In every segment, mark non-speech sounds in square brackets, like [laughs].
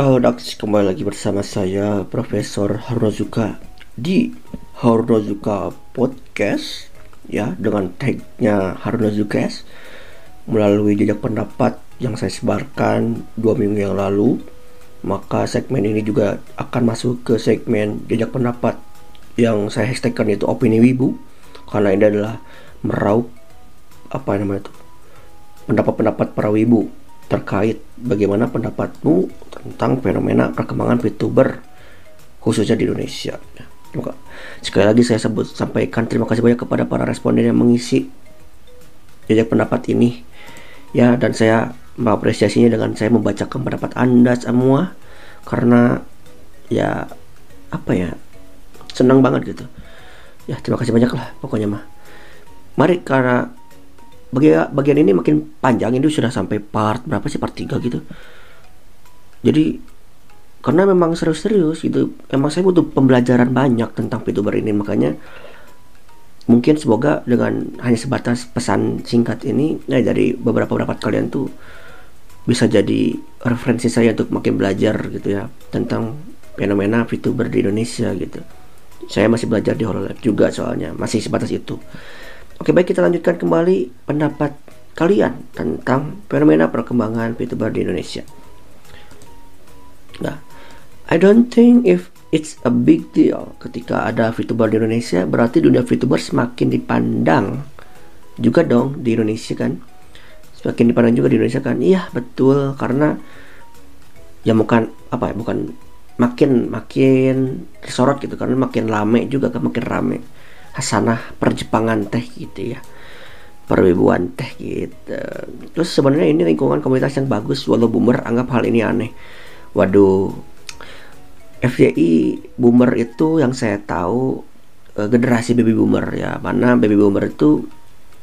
Ya Dax, kembali lagi bersama saya Profesor Harunozuka di Harunozuka Podcast ya dengan tagnya Harunozuka melalui jejak pendapat yang saya sebarkan dua minggu yang lalu. Maka segmen ini juga akan masuk ke segmen jejak pendapat yang saya hashtagkan yaitu opini wibu karena ini adalah meraup apa namanya itu pendapat-pendapat para wibu terkait bagaimana pendapatmu tentang fenomena perkembangan VTuber khususnya di Indonesia. Maka, sekali lagi saya sebut sampaikan terima kasih banyak kepada para responden yang mengisi jejak pendapat ini ya dan saya mengapresiasinya dengan saya membacakan pendapat Anda semua karena ya apa ya senang banget gitu. Ya terima kasih banyak lah pokoknya mah. Mari karena bagian bagian ini makin panjang ini sudah sampai part berapa sih part 3 gitu jadi karena memang serius-serius gitu emang saya butuh pembelajaran banyak tentang VTuber ini. Makanya mungkin semoga dengan hanya sebatas pesan singkat ini ya dari beberapa pendapat kalian tuh bisa jadi referensi saya untuk makin belajar gitu ya tentang fenomena VTuber di Indonesia gitu. Saya masih belajar di Hololive juga soalnya masih sebatas itu. Oke baik kita lanjutkan kembali pendapat kalian tentang fenomena perkembangan VTuber di Indonesia. Nah, I don't think if it's a big deal ketika ada VTuber di Indonesia berarti dunia VTuber semakin dipandang juga dong di Indonesia kan? Semakin dipandang juga di Indonesia kan? Iya betul karena ya bukan apa ya bukan makin makin tersorot gitu karena makin lame juga kan? Makin rame. Hasanah perjepangan teh gitu ya. Perwibuan teh gitu. Terus sebenarnya ini lingkungan komunitas yang bagus walau boomer anggap hal ini aneh waduh FYI boomer itu yang saya tahu uh, generasi baby boomer ya. Mana baby boomer itu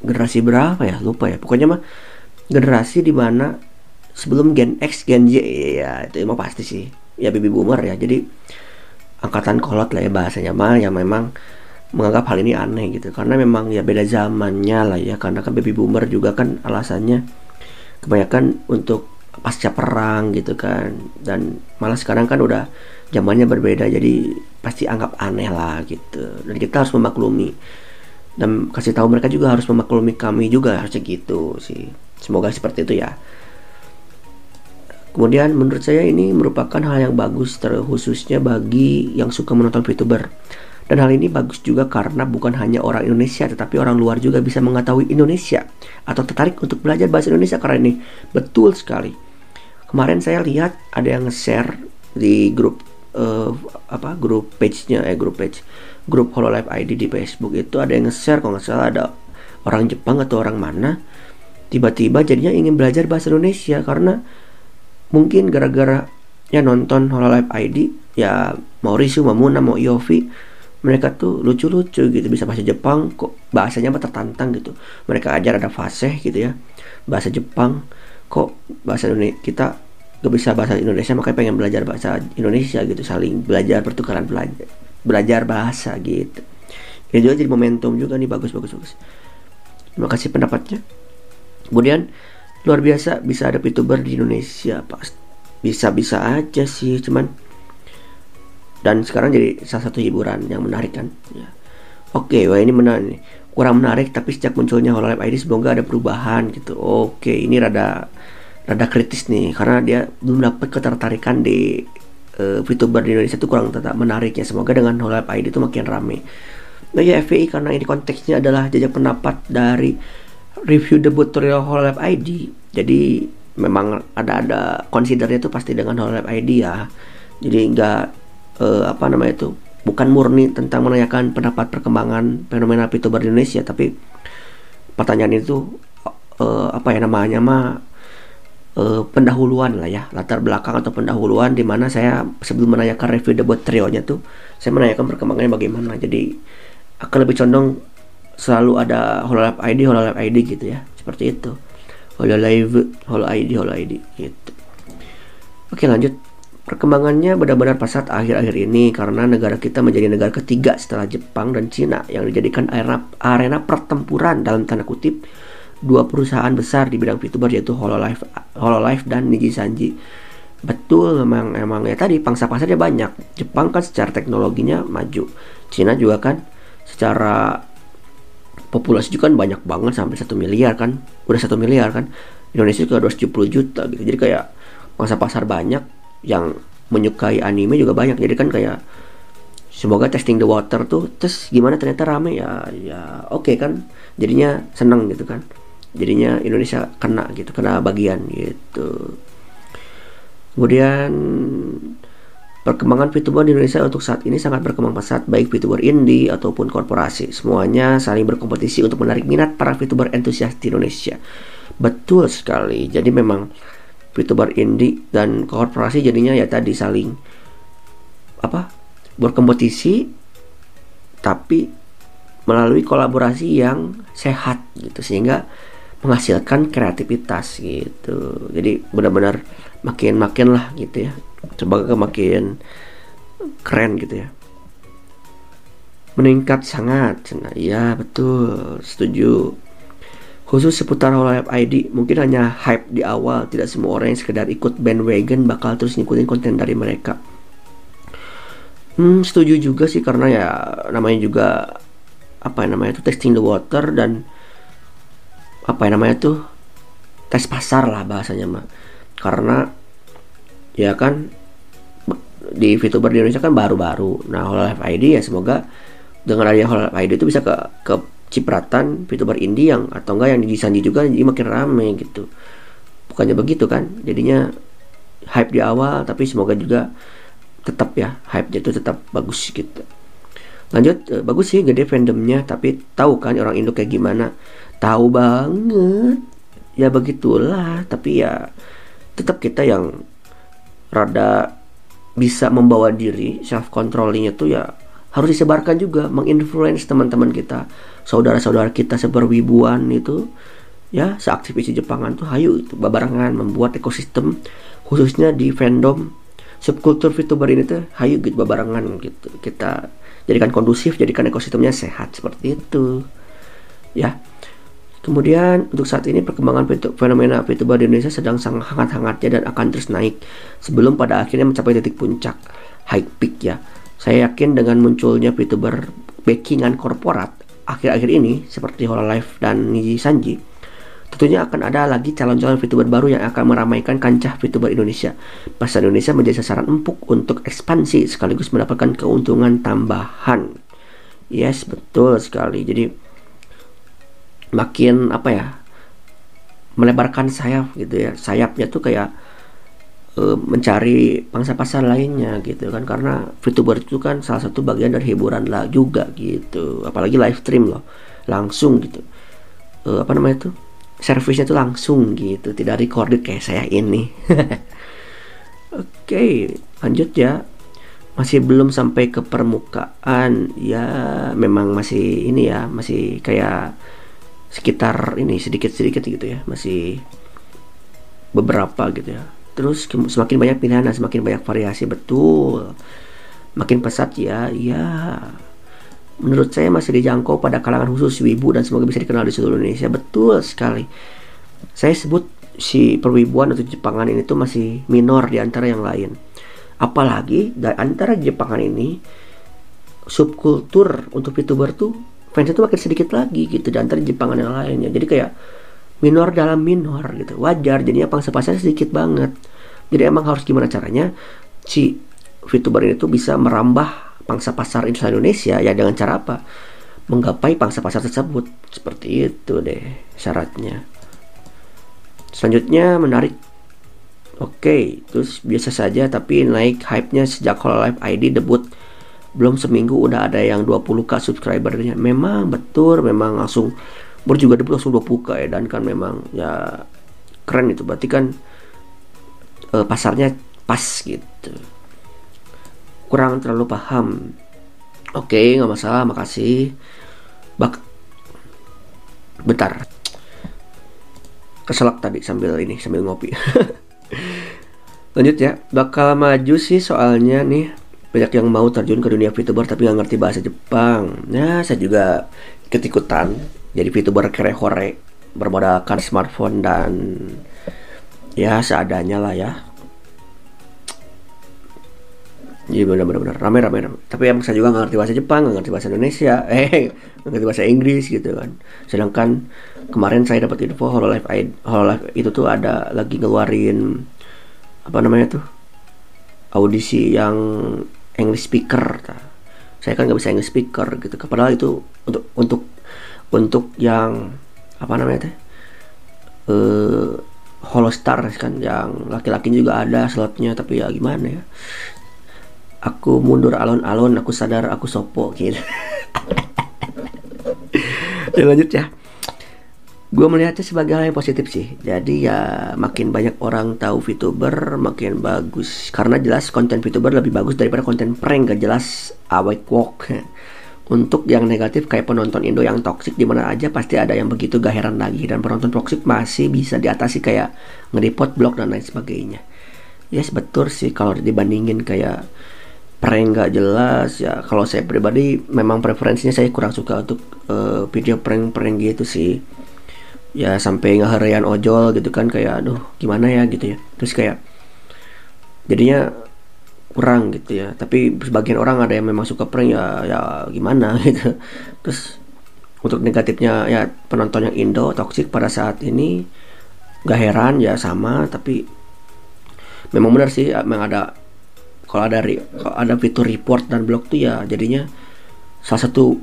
generasi berapa ya? Lupa ya. Pokoknya mah generasi di mana sebelum Gen X Gen Y ya itu emang pasti sih. Ya baby boomer ya. Jadi angkatan kolot lah ya bahasanya mah yang memang menganggap hal ini aneh gitu. Karena memang ya beda zamannya lah ya. Karena kan baby boomer juga kan alasannya kebanyakan untuk pasca perang gitu kan. Dan malah sekarang kan udah zamannya berbeda jadi pasti anggap aneh lah gitu. Dan kita harus memaklumi. Dan kasih tahu mereka juga harus memaklumi kami juga harusnya gitu sih. Semoga seperti itu ya. Kemudian menurut saya ini merupakan hal yang bagus terkhususnya bagi yang suka menonton VTuber. Dan hal ini bagus juga karena bukan hanya orang Indonesia tetapi orang luar juga bisa mengetahui Indonesia atau tertarik untuk belajar bahasa Indonesia karena ini betul sekali. Kemarin saya lihat ada yang nge-share di grup uh, apa grup page-nya eh grup page grup Hololive ID di Facebook itu ada yang nge-share kalau nggak salah ada orang Jepang atau orang mana tiba-tiba jadinya ingin belajar bahasa Indonesia karena mungkin gara-gara ya nonton Hololive ID ya mau Muna, mau Yofi mereka tuh lucu-lucu gitu bisa bahasa Jepang kok bahasanya apa tertantang gitu. Mereka ajar ada fase gitu ya bahasa Jepang kok bahasa Indonesia kita gak bisa bahasa Indonesia makanya pengen belajar bahasa Indonesia gitu saling belajar pertukaran belajar belajar bahasa gitu. Ini juga jadi momentum juga nih bagus bagus bagus. Terima kasih pendapatnya. Kemudian luar biasa bisa ada youtuber di Indonesia pas bisa bisa aja sih cuman dan sekarang jadi salah satu hiburan yang menarik kan? Ya. oke wah ini menarik nih kurang menarik tapi sejak munculnya Hololive ID semoga ada perubahan gitu. Oke ini rada rada kritis nih karena dia belum dapat ketertarikan di uh, VTuber di Indonesia itu kurang tetap menarik ya semoga dengan Hololive ID itu makin rame. Nah ya FPI karena ini konteksnya adalah jajak pendapat dari review debut tutorial Hololive ID jadi memang ada ada considernya itu pasti dengan Hololive ID ya. Jadi enggak uh, apa namanya itu bukan murni tentang menanyakan pendapat perkembangan fenomena VTuber di Indonesia tapi pertanyaan itu uh, apa ya namanya mah uh, pendahuluan lah ya latar belakang atau pendahuluan di mana saya sebelum menanyakan review debut trionya tuh saya menanyakan perkembangannya bagaimana. Jadi akan lebih condong selalu ada Hololive ID Hololive ID gitu ya seperti itu. Hololive Holo ID Holo ID gitu. Oke lanjut Perkembangannya benar-benar pesat akhir-akhir ini karena negara kita menjadi negara ketiga setelah Jepang dan Cina yang dijadikan arena, arena pertempuran dalam tanda kutip dua perusahaan besar di bidang VTuber yaitu Hololive, Hololive dan Niji Sanji. betul memang emang ya tadi pangsa pasarnya banyak. Jepang kan secara teknologinya maju. Cina juga kan secara populasi juga kan banyak banget sampai satu miliar kan. Udah satu miliar kan. Indonesia juga 270 juta gitu. Jadi kayak pangsa pasar banyak yang menyukai anime juga banyak. Jadi kan kayak semoga testing the water tuh terus gimana ternyata rame ya ya oke okay kan. Jadinya seneng gitu kan. Jadinya Indonesia kena gitu kena bagian gitu. Kemudian perkembangan VTuber di Indonesia untuk saat ini sangat berkembang pesat baik VTuber indie ataupun korporasi. Semuanya saling berkompetisi untuk menarik minat para VTuber entusias di Indonesia. Betul sekali. Jadi memang VTuber indie dan korporasi jadinya ya tadi saling apa berkompetisi tapi melalui kolaborasi yang sehat gitu sehingga menghasilkan kreativitas gitu. Jadi benar-benar makin makin lah gitu ya. Sebagai makin keren gitu ya. Meningkat sangat ya betul. Setuju khusus seputar Hololive ID mungkin hanya hype di awal. Tidak semua orang yang sekedar ikut bandwagon bakal terus ngikutin konten dari mereka. Hmm, setuju juga sih karena ya namanya juga apa yang namanya itu testing the water dan apa yang namanya tuh tes pasar lah bahasanya mah karena ya kan di VTuber di Indonesia kan baru-baru. Nah Hololive ID ya semoga dengan adanya Hololive ID itu bisa ke ke cipratan VTuber indie yang atau enggak yang di Sanji juga jadi makin rame gitu. Bukannya begitu kan? Jadinya hype di awal tapi semoga juga tetap ya hype-nya itu tetap bagus gitu. Lanjut uh, bagus sih gede fandomnya tapi tahu kan orang Indo kayak gimana? Tahu banget. Ya begitulah tapi ya tetap kita yang rada bisa membawa diri self controllingnya tuh ya harus disebarkan juga menginfluence teman-teman kita saudara-saudara kita seberwibuan itu ya seaktivis Jepangan tuh hayu itu babarangan membuat ekosistem khususnya di fandom subkultur VTuber ini tuh hayu gitu barengan gitu. Kita jadikan kondusif jadikan ekosistemnya sehat seperti itu. Ya. Kemudian untuk saat ini perkembangan fenomena VTuber di Indonesia sedang sangat hangat-hangatnya dan akan terus naik sebelum pada akhirnya mencapai titik puncak high peak ya. Saya yakin dengan munculnya VTuber backingan korporat akhir-akhir ini seperti Hololive dan Niji Sanji Tentunya akan ada lagi calon-calon VTuber baru yang akan meramaikan kancah VTuber Indonesia. Pasar Indonesia menjadi sasaran empuk untuk ekspansi sekaligus mendapatkan keuntungan tambahan. Yes, betul sekali. Jadi makin apa ya? melebarkan sayap gitu ya. Sayapnya tuh kayak mencari pangsa pasar lainnya gitu kan karena VTuber itu kan salah satu bagian dari hiburan lah juga gitu. Apalagi live stream loh. Langsung gitu. Uh, apa namanya tuh? servisnya tuh langsung gitu tidak recorded kayak saya ini [laughs] oke okay, lanjut ya masih belum sampai ke permukaan ya memang masih ini ya masih kayak sekitar ini sedikit-sedikit gitu ya masih beberapa gitu ya terus semakin banyak pilihan dan semakin banyak variasi betul makin pesat ya ya menurut saya masih dijangkau pada kalangan khusus wibu dan semoga bisa dikenal di seluruh Indonesia. Betul sekali. Saya sebut si perwibuan atau Jepangan ini tuh masih minor di antara yang lain. Apalagi dari antara Jepangan ini subkultur untuk VTuber tuh fansnya tuh makin sedikit lagi gitu di antara Jepangan yang lainnya. Jadi kayak minor dalam minor gitu. Wajar jadinya pangsa pasarnya sedikit banget. Jadi emang harus gimana caranya si VTuber ini tuh bisa merambah pangsa pasar Indonesia ya dengan cara apa? Menggapai pangsa pasar tersebut. Seperti itu deh syaratnya. Selanjutnya menarik. Oke, terus biasa saja tapi naik hype-nya sejak Hololive ID debut belum seminggu udah ada yang 20k subscribernya. Memang betul, memang langsung baru juga debut langsung 20k ya dan kan memang ya keren itu. Berarti kan uh, pasarnya pas gitu. Kurang terlalu paham. Oke nggak masalah makasih. Bak bentar. Keselak tadi sambil ini sambil ngopi. [laughs] Lanjut ya bakal maju sih soalnya nih. Banyak yang mau terjun ke dunia VTuber tapi nggak ngerti bahasa Jepang. Nah saya juga ikut-ikutan jadi VTuber kere-hore bermodalkan smartphone dan ya seadanya lah ya Iya benar-benar rame rame rame. Tapi emang saya juga nggak ngerti bahasa Jepang, nggak ngerti bahasa Indonesia, [laughs] eh nggak ngerti bahasa Inggris gitu kan. Sedangkan kemarin saya dapat info Hololive Hololive itu tuh ada lagi ngeluarin apa namanya tuh audisi yang English speaker. Saya kan nggak bisa English speaker gitu. Padahal itu untuk untuk untuk yang apa namanya tuh? Uh, Holostar kan yang laki-laki juga ada slotnya tapi ya gimana ya. Aku mundur alon-alon aku sadar aku sopo gitu. [laughs] Ya lanjut ya. Gue melihatnya sebagai hal yang positif sih. Jadi ya makin banyak orang tahu VTuber makin bagus. Karena jelas konten VTuber lebih bagus daripada konten prank gak jelas awake walk [laughs] untuk yang negatif kayak penonton Indo yang toksik di mana aja pasti ada yang begitu gak heran lagi. Dan penonton toksik masih bisa diatasi kayak ngeripot blog dan lain sebagainya. Yes betul sih. Kalau dibandingin kayak prank gak jelas ya kalau saya pribadi memang preferensinya saya kurang suka untuk uh, video prank-prank gitu sih. Ya sampai ngeharian ojol gitu kan kayak aduh gimana ya? gitu ya. Terus kayak jadinya kurang gitu ya. Tapi sebagian orang ada yang memang suka prank ya ya gimana [laughs] gitu. Terus untuk negatifnya ya penonton yang Indo toksik pada saat ini gak heran ya sama. Tapi memang benar sih memang ada kalau ada kalau ada fitur report dan blog tuh ya jadinya salah satu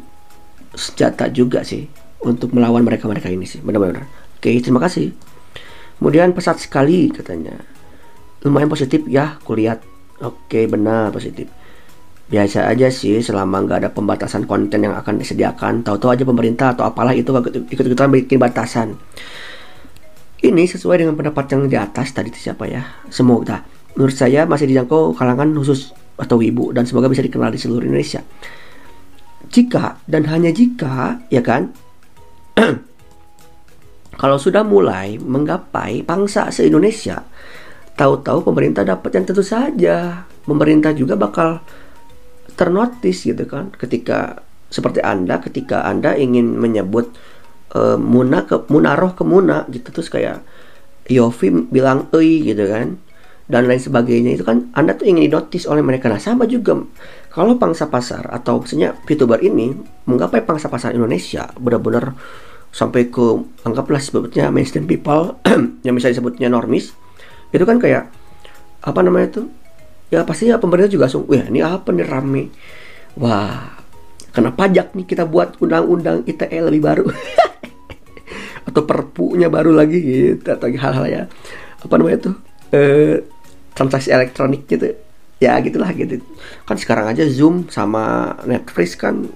senjata juga sih untuk melawan mereka-mereka ini sih. Benar-benar. Oke terima kasih. Kemudian pesat sekali katanya. Lumayan positif ya kulihat oke benar positif. Biasa aja sih selama nggak ada pembatasan konten yang akan disediakan. Tahu-tahu aja pemerintah atau apalah itu ikut-ikutan bikin batasan. Ini sesuai dengan pendapat yang di atas tadi siapa ya? Semoga. Menurut saya masih dijangkau kalangan khusus atau ibu dan semoga bisa dikenal di seluruh Indonesia. Jika dan hanya jika ya kan? [clears throat] Kalau sudah mulai menggapai pangsa se-Indonesia, tahu-tahu pemerintah dapat yang tentu saja pemerintah juga bakal ternotis gitu kan ketika seperti Anda ketika Anda ingin menyebut uh, muna ke munaroh ke muna gitu terus kayak Yofi bilang ei gitu kan dan lain sebagainya itu kan Anda tuh ingin dinotis oleh mereka. Nah sama juga kalau pangsa pasar atau maksudnya VTuber ini menggapai pangsa pasar Indonesia benar-benar sampai ke anggaplah sebetulnya mainstream people [clears throat] yang bisa disebutnya normis itu kan kayak apa namanya tuh? Ya pasti ya pemerintah juga langsung wah ini apa nih rame? Wah kena pajak nih kita buat undang-undang ITE lebih baru. [laughs] Atau perpunya baru lagi gitu atau hal-hal ya. Apa namanya tuh? Eh, transaksi elektronik gitu. Ya gitulah gitu. Kan sekarang aja Zoom sama Netflix kan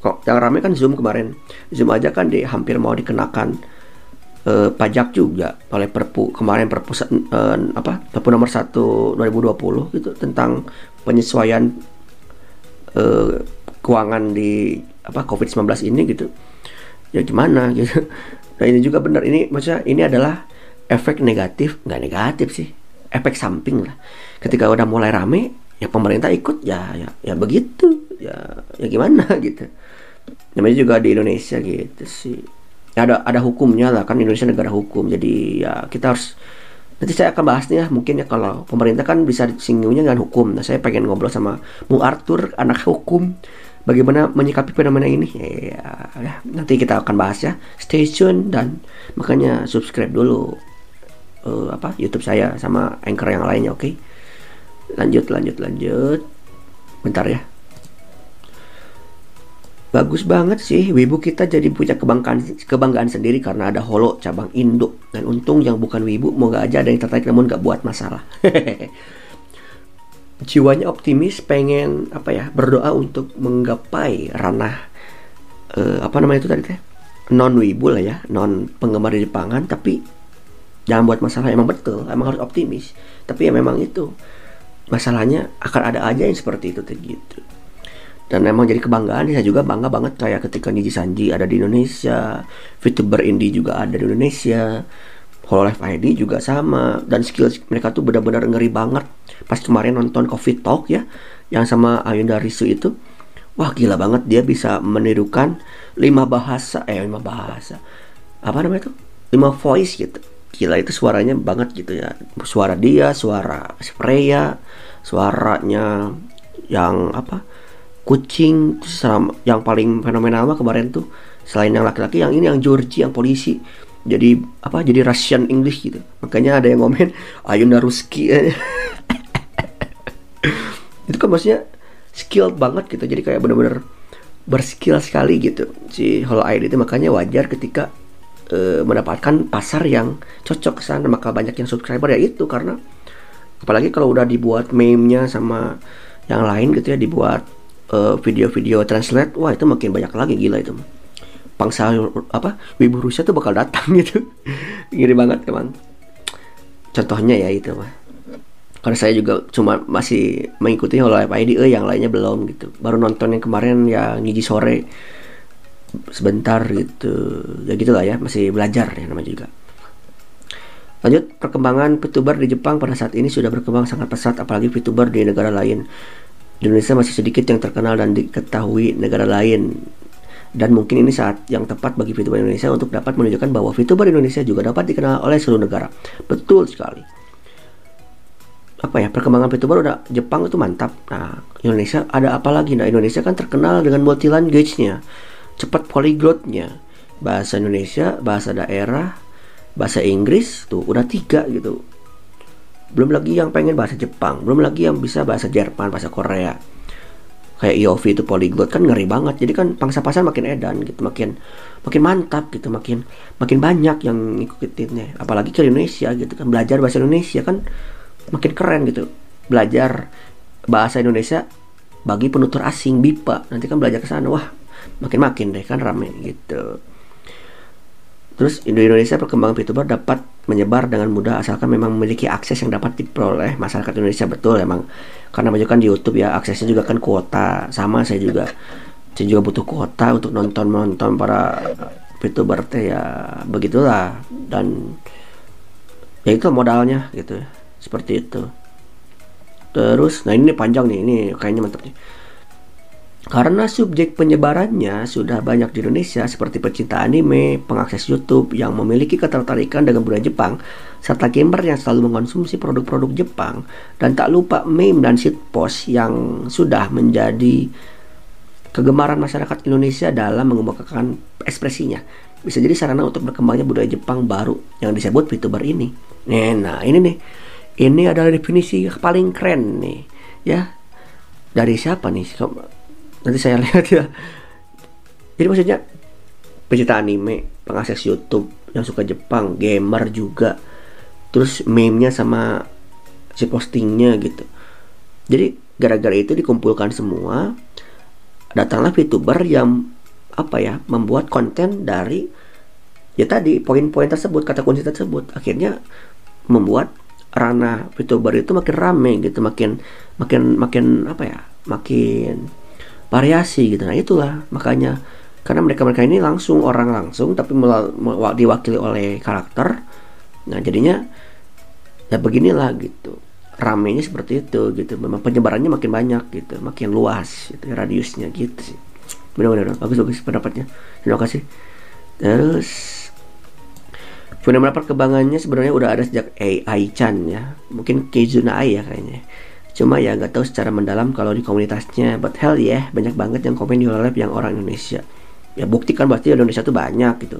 kok yang rame kan Zoom kemarin. Zoom aja kan di hampir mau dikenakan uh, pajak juga oleh Perpu kemarin Perpu uh, apa Perpu nomor 1 2020 gitu tentang penyesuaian uh, keuangan di apa COVID-19 ini gitu. Ya gimana [laughs] gitu. Nah ini juga benar ini maksudnya ini adalah efek negatif nggak negatif sih efek samping lah. Ketika udah mulai rame ya pemerintah ikut ya ya ya begitu ya ya gimana [laughs] gitu. Namanya juga di Indonesia gitu sih ada ada hukumnya lah kan Indonesia negara hukum. Jadi ya kita harus nanti saya akan bahas nih ya mungkin ya kalau pemerintah kan bisa singgungnya dengan hukum. Nah saya pengen ngobrol sama Bung Arthur anak hukum bagaimana menyikapi fenomena ini. Ya, ya nanti kita akan bahas ya. Stay tune dan makanya subscribe dulu uh, apa YouTube saya sama anchor yang lainnya oke? Okay? lanjut lanjut lanjut. Bentar ya bagus banget sih. Wibu kita jadi punya kebanggaan kebanggaan sendiri karena ada Holo cabang Indo. Dan untung yang bukan Wibu mau gak aja ada yang tertarik namun gak buat masalah. [laughs] Jiwanya optimis pengen apa ya berdoa untuk menggapai ranah uh, apa namanya itu tadi teh? Non wibu lah ya non penggemar di Jepangan. Tapi jangan buat masalah emang betul emang harus optimis. Tapi ya memang itu masalahnya akan ada aja yang seperti itu gitu dan emang jadi kebanggaan saya juga bangga banget kayak ketika Niji Sanji ada di Indonesia VTuber indie juga ada di Indonesia Hololive ID juga sama dan skill mereka tuh benar-benar ngeri banget. Pas kemarin nonton Covid Talk ya yang sama Ayunda Risu itu wah gila banget dia bisa menirukan lima bahasa eh lima bahasa apa namanya tuh? Lima voice gitu. Gila itu suaranya banget gitu ya. Suara dia suara Freya suaranya yang apa kucing sama yang paling fenomenal mah kemarin tuh selain yang laki-laki yang ini yang Georgie yang polisi. Jadi apa jadi Russian English gitu. Makanya ada yang ngomen Ayunda Ruski [laughs] itu kan maksudnya skilled banget gitu. Jadi kayak bener-bener berskill sekali gitu si Hollow Eye itu. Makanya wajar ketika uh, mendapatkan pasar yang cocok ke sana. Maka banyak yang subscriber. Ya itu karena apalagi kalau udah dibuat meme-nya sama yang lain gitu ya dibuat eh, video-video translate wah itu makin banyak lagi gila itu. Pangsa apa wibu Rusia tuh bakal datang [laughs] gitu. Ngiri banget emang. Contohnya ya itu mah. Karena saya juga cuma masih mengikuti Hololive ID yang lainnya belum gitu. Baru nonton yang kemarin ya ngiji sore. Sebentar gitu. Ya gitulah ya masih belajar ya namanya juga. Lanjut perkembangan VTuber di Jepang pada saat ini sudah berkembang sangat pesat apalagi VTuber di negara lain di Indonesia masih sedikit yang terkenal dan diketahui negara lain dan mungkin ini saat yang tepat bagi VTuber Indonesia untuk dapat menunjukkan bahwa VTuber Indonesia juga dapat dikenal oleh seluruh negara betul sekali apa ya perkembangan VTuber udah Jepang itu mantap. Nah Indonesia ada apa lagi? Nah Indonesia kan terkenal dengan multi language-nya, cepat polyglotnya, bahasa Indonesia, bahasa daerah, bahasa Inggris tuh udah tiga gitu. Belum lagi yang pengen bahasa Jepang, belum lagi yang bisa bahasa Jerman, bahasa Korea. Kayak IOV itu polyglot kan ngeri banget. Jadi kan pangsa pasar makin edan gitu, makin makin mantap gitu, makin makin banyak yang ngikutinnya. Apalagi ke Indonesia gitu kan belajar bahasa Indonesia kan makin keren gitu belajar bahasa Indonesia bagi penutur asing BIPA nanti kan belajar ke sana wah makin makin deh kan rame gitu terus Indonesia perkembangan VTuber dapat menyebar dengan mudah asalkan memang memiliki akses yang dapat diperoleh masyarakat Indonesia. Betul emang. Karena banyak di YouTube ya aksesnya juga kan kuota. Sama saya juga. Saya juga butuh kuota untuk nonton nonton para VTuber teh ya begitulah. Dan ya itu modalnya gitu. Seperti itu. Terus nah ini panjang nih ini kayaknya mantap nih karena subjek penyebarannya sudah banyak di Indonesia seperti pecinta anime, pengakses YouTube yang memiliki ketertarikan dengan budaya Jepang, serta gamer yang selalu mengonsumsi produk-produk Jepang, dan tak lupa meme dan shitpost yang sudah menjadi kegemaran masyarakat Indonesia dalam mengembangkan ekspresinya. Bisa jadi sarana untuk berkembangnya budaya Jepang baru yang disebut VTuber ini. Nah, ini nih ini adalah definisi paling keren nih ya dari siapa nih nanti saya [laughs] lihat ya. Jadi maksudnya pecinta anime pengakses YouTube yang suka Jepang gamer juga. Terus meme-nya sama si postingnya gitu. Jadi gara-gara itu dikumpulkan semua datanglah VTuber yang apa ya membuat konten dari ya tadi poin-poin tersebut kata kunci tersebut. Akhirnya membuat ranah VTuber itu makin rame gitu makin makin makin apa ya makin variasi gitu. Nah itulah makanya karena mereka mereka ini langsung orang langsung tapi diwakili oleh karakter. Nah jadinya ya beginilah gitu. Ramenya seperti itu gitu. Memang penyebarannya makin banyak gitu. Makin luas gitu radiusnya gitu sih. Benar-benar bagus bagus pendapatnya. Terima kasih. Terus Fenomena perkembangannya sebenarnya udah ada sejak AI Chan ya. Mungkin Keizuna Ai ya kayaknya. Cuma ya nggak tahu secara mendalam kalau di komunitasnya. But hell ya, yeah, banyak banget yang komen di Hololab yang orang Indonesia. Ya bukti kan berarti Indonesia tuh banyak gitu.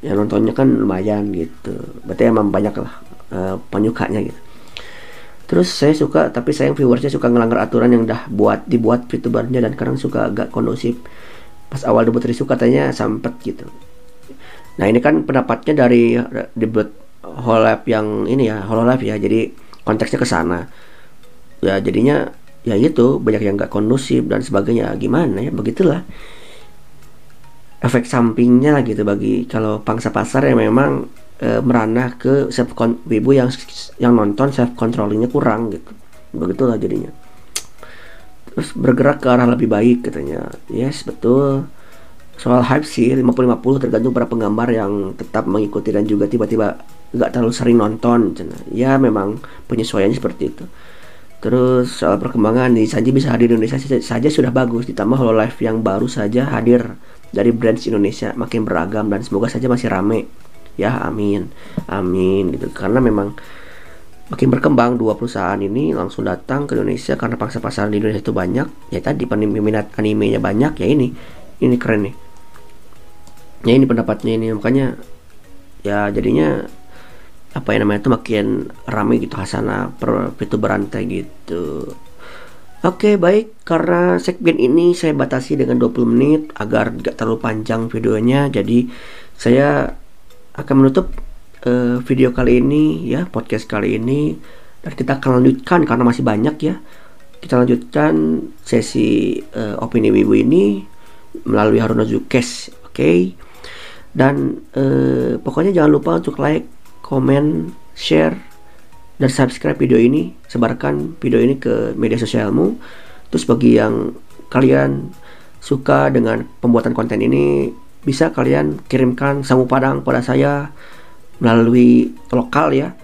Yang nontonnya kan lumayan gitu. Berarti emang banyak lah uh, penyukanya gitu. Terus saya suka, tapi sayang viewersnya suka ngelanggar aturan yang udah buat dibuat VTubernya dan kadang suka agak kondusif. Pas awal debut Risu katanya sampet gitu Nah ini kan pendapatnya dari debut Hololab yang ini ya Hololab ya jadi konteksnya ke sana ya jadinya ya itu banyak yang nggak kondusif dan sebagainya. Gimana ya? Begitulah. Efek sampingnya gitu bagi kalau pangsa pasar yang memang e, meranah ke self ibu yang yang nonton self controllingnya kurang gitu. Begitulah jadinya. Terus bergerak ke arah lebih baik katanya. Yes betul. Soal hype sih 50-50 tergantung para penggambar yang tetap mengikuti dan juga tiba-tiba nggak terlalu sering nonton ya memang penyesuaiannya seperti itu terus soal perkembangan di Sanji bisa hadir di Indonesia saja sudah bagus ditambah Hololive yang baru saja hadir dari brands Indonesia makin beragam dan semoga saja masih rame. Ya amin. Amin gitu. Karena memang makin berkembang dua perusahaan ini langsung datang ke Indonesia karena pangsa pasar di Indonesia itu banyak. Ya tadi peminat animenya banyak ya ini ini keren nih. Ya ini pendapatnya ini makanya ya jadinya apa ya namanya itu makin ramai gitu hasana per itu berantai gitu. Oke baik. Karena segmen ini saya batasi dengan 20 menit agar tidak terlalu panjang videonya. Jadi saya akan menutup uh, video kali ini ya podcast kali ini. Dan kita akan lanjutkan karena masih banyak ya. Kita lanjutkan sesi uh, opini wibu ini melalui Haruna Zukes oke? Okay? dan uh, pokoknya jangan lupa untuk like comment share dan subscribe video ini. Sebarkan video ini ke media sosialmu. Terus bagi yang kalian suka dengan pembuatan konten ini bisa kalian kirimkan samu padang pada saya melalui lokal ya.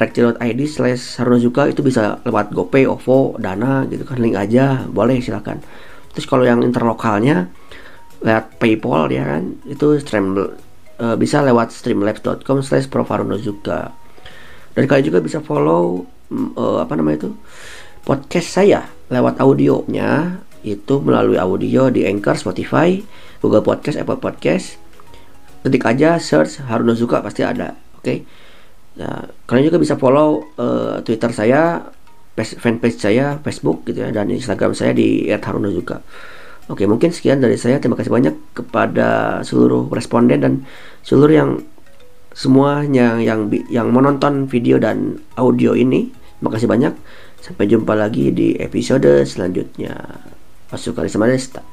Rekti.id slash juga itu bisa lewat GoPay, OVO, Dana gitu kan. Link aja boleh silakan. Terus kalau yang interlokalnya lewat PayPal ya kan itu stream uh, bisa lewat streamlabs.com slash juga dan kalian juga bisa follow uh, apa namanya itu podcast saya lewat audionya itu melalui audio di Anchor, Spotify, Google Podcast, Apple Podcast. Ketik aja search Haruna Zuka pasti ada. Oke. Okay? Ya, kalian juga bisa follow uh, Twitter saya, fanpage saya, Facebook gitu ya dan Instagram saya di @harunazuka. Oke, mungkin sekian dari saya. Terima kasih banyak kepada seluruh responden dan seluruh yang semuanya yang yang menonton video dan audio ini. Terima kasih banyak. Sampai jumpa lagi di episode selanjutnya. Masuk kali Desta.